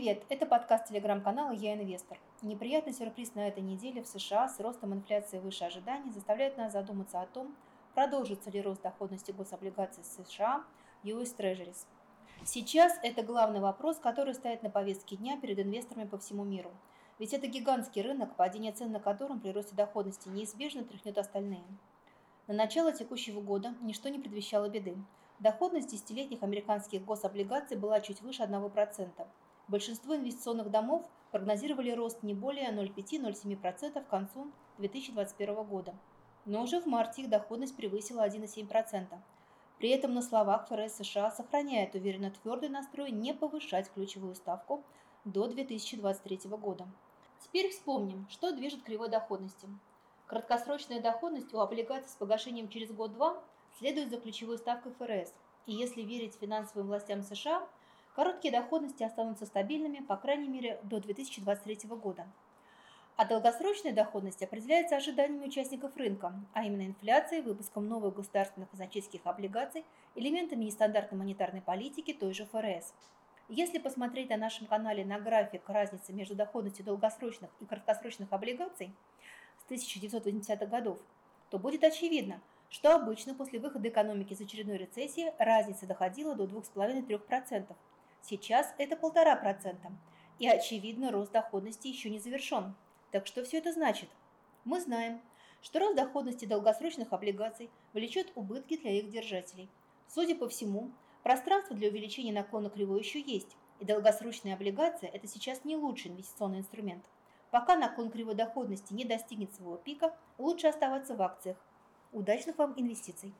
Привет, это подкаст телеграм-канала «Я инвестор». Неприятный сюрприз на этой неделе в США с ростом инфляции выше ожиданий заставляет нас задуматься о том, продолжится ли рост доходности гособлигаций США US Treasuries. Сейчас это главный вопрос, который стоит на повестке дня перед инвесторами по всему миру. Ведь это гигантский рынок, падение цен на котором при росте доходности неизбежно тряхнет остальные. На начало текущего года ничто не предвещало беды. Доходность десятилетних американских гособлигаций была чуть выше 1%. Большинство инвестиционных домов прогнозировали рост не более 0,5-0,7% к концу 2021 года. Но уже в марте их доходность превысила 1,7%. При этом на словах ФРС США сохраняет уверенно твердый настрой не повышать ключевую ставку до 2023 года. Теперь вспомним, что движет кривой доходности. Краткосрочная доходность у облигаций с погашением через год-два следует за ключевой ставкой ФРС. И если верить финансовым властям США, короткие доходности останутся стабильными, по крайней мере, до 2023 года. А долгосрочная доходность определяется ожиданиями участников рынка, а именно инфляцией, выпуском новых государственных казначейских облигаций, элементами нестандартной монетарной политики той же ФРС. Если посмотреть на нашем канале на график разницы между доходностью долгосрочных и краткосрочных облигаций с 1980-х годов, то будет очевидно, что обычно после выхода экономики из очередной рецессии разница доходила до 2,5-3%. Сейчас это 1,5%, и очевидно рост доходности еще не завершен. Так что все это значит? Мы знаем, что рост доходности долгосрочных облигаций влечет убытки для их держателей. Судя по всему, пространство для увеличения наклона кривой еще есть, и долгосрочные облигации – это сейчас не лучший инвестиционный инструмент. Пока наклон кривой доходности не достигнет своего пика, лучше оставаться в акциях. Удачных вам инвестиций!